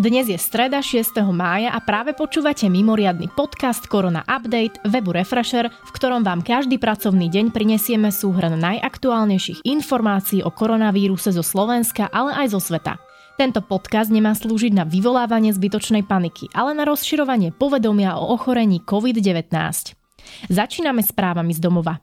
Dnes je streda 6. mája a práve počúvate mimoriadny podcast Korona Update webu Refresher, v ktorom vám každý pracovný deň prinesieme súhrn najaktuálnejších informácií o koronavíruse zo Slovenska, ale aj zo sveta. Tento podcast nemá slúžiť na vyvolávanie zbytočnej paniky, ale na rozširovanie povedomia o ochorení COVID-19. Začíname správami z domova.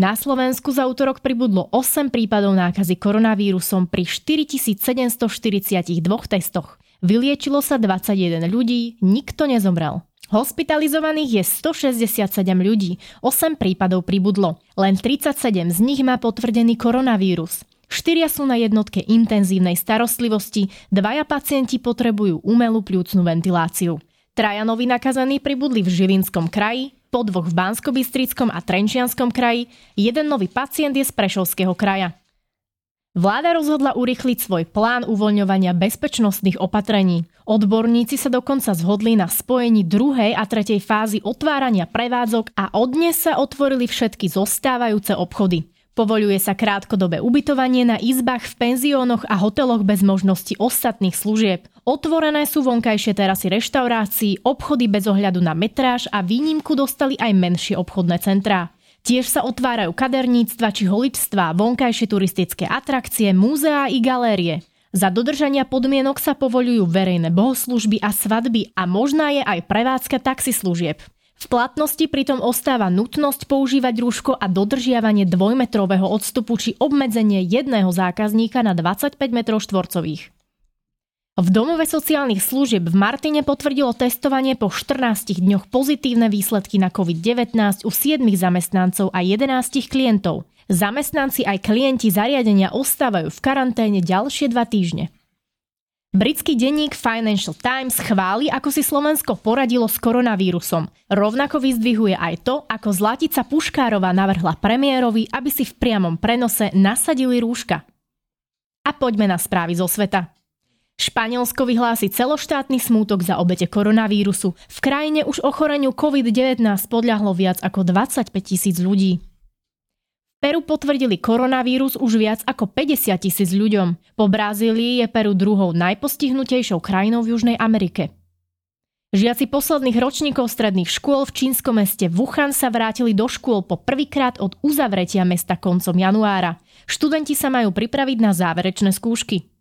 Na Slovensku za útorok pribudlo 8 prípadov nákazy koronavírusom pri 4742 testoch. Vyliečilo sa 21 ľudí, nikto nezomrel. Hospitalizovaných je 167 ľudí, 8 prípadov pribudlo. Len 37 z nich má potvrdený koronavírus. Štyria sú na jednotke intenzívnej starostlivosti, dvaja pacienti potrebujú umelú pľúcnu ventiláciu. Traja noví nakazaní pribudli v Žilinskom kraji, po dvoch v bansko a Trenčianskom kraji, jeden nový pacient je z Prešovského kraja. Vláda rozhodla urychliť svoj plán uvoľňovania bezpečnostných opatrení. Odborníci sa dokonca zhodli na spojení druhej a tretej fázy otvárania prevádzok a od dnes sa otvorili všetky zostávajúce obchody. Povoluje sa krátkodobé ubytovanie na izbách v penziónoch a hoteloch bez možnosti ostatných služieb. Otvorené sú vonkajšie terasy reštaurácií, obchody bez ohľadu na metráž a výnimku dostali aj menšie obchodné centrá. Tiež sa otvárajú kaderníctva či holičstva, vonkajšie turistické atrakcie, múzeá i galérie. Za dodržania podmienok sa povolujú verejné bohoslužby a svadby a možná je aj prevádzka taxislužieb. V platnosti pritom ostáva nutnosť používať rúško a dodržiavanie dvojmetrového odstupu či obmedzenie jedného zákazníka na 25 m štvorcových. Domove sociálnych služieb v Martine potvrdilo testovanie po 14 dňoch pozitívne výsledky na COVID-19 u 7 zamestnancov a 11 klientov. Zamestnanci aj klienti zariadenia ostávajú v karanténe ďalšie dva týždne. Britský denník Financial Times chváli, ako si Slovensko poradilo s koronavírusom. Rovnako vyzdvihuje aj to, ako Zlatica Puškárova navrhla premiérovi, aby si v priamom prenose nasadili rúška. A poďme na správy zo sveta. Španielsko vyhlási celoštátny smútok za obete koronavírusu. V krajine už ochoreniu COVID-19 podľahlo viac ako 25 tisíc ľudí. Peru potvrdili koronavírus už viac ako 50 tisíc ľuďom. Po Brazílii je Peru druhou najpostihnutejšou krajinou v Južnej Amerike. Žiaci posledných ročníkov stredných škôl v čínskom meste Wuhan sa vrátili do škôl po prvýkrát od uzavretia mesta koncom januára. Študenti sa majú pripraviť na záverečné skúšky.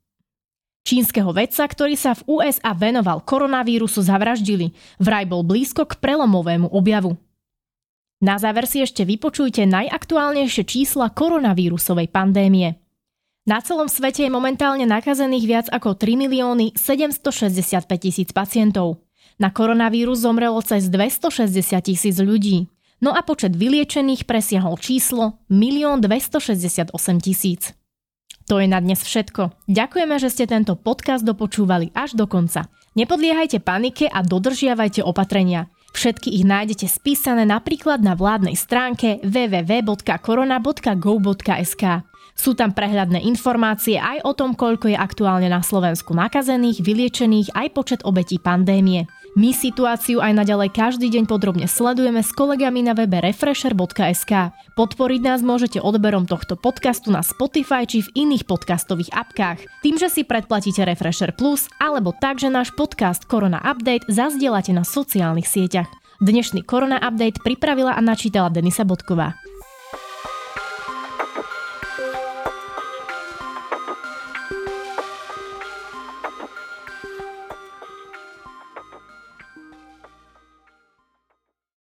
Čínskeho vedca, ktorý sa v USA venoval koronavírusu, zavraždili. Vraj bol blízko k prelomovému objavu. Na záver si ešte vypočujte najaktuálnejšie čísla koronavírusovej pandémie. Na celom svete je momentálne nakazených viac ako 3 milióny 765 tisíc pacientov. Na koronavírus zomrelo cez 260 tisíc ľudí. No a počet vyliečených presiahol číslo 1 268 tisíc. To je na dnes všetko. Ďakujeme, že ste tento podcast dopočúvali až do konca. Nepodliehajte panike a dodržiavajte opatrenia. Všetky ich nájdete spísané napríklad na vládnej stránke www.korona.go.sk. Sú tam prehľadné informácie aj o tom, koľko je aktuálne na Slovensku nakazených, vyliečených aj počet obetí pandémie. My situáciu aj naďalej každý deň podrobne sledujeme s kolegami na webe refresher.sk. Podporiť nás môžete odberom tohto podcastu na Spotify či v iných podcastových apkách, tým, že si predplatíte Refresher Plus, alebo tak, že náš podcast Korona Update zazdielate na sociálnych sieťach. Dnešný Korona Update pripravila a načítala Denisa Bodková.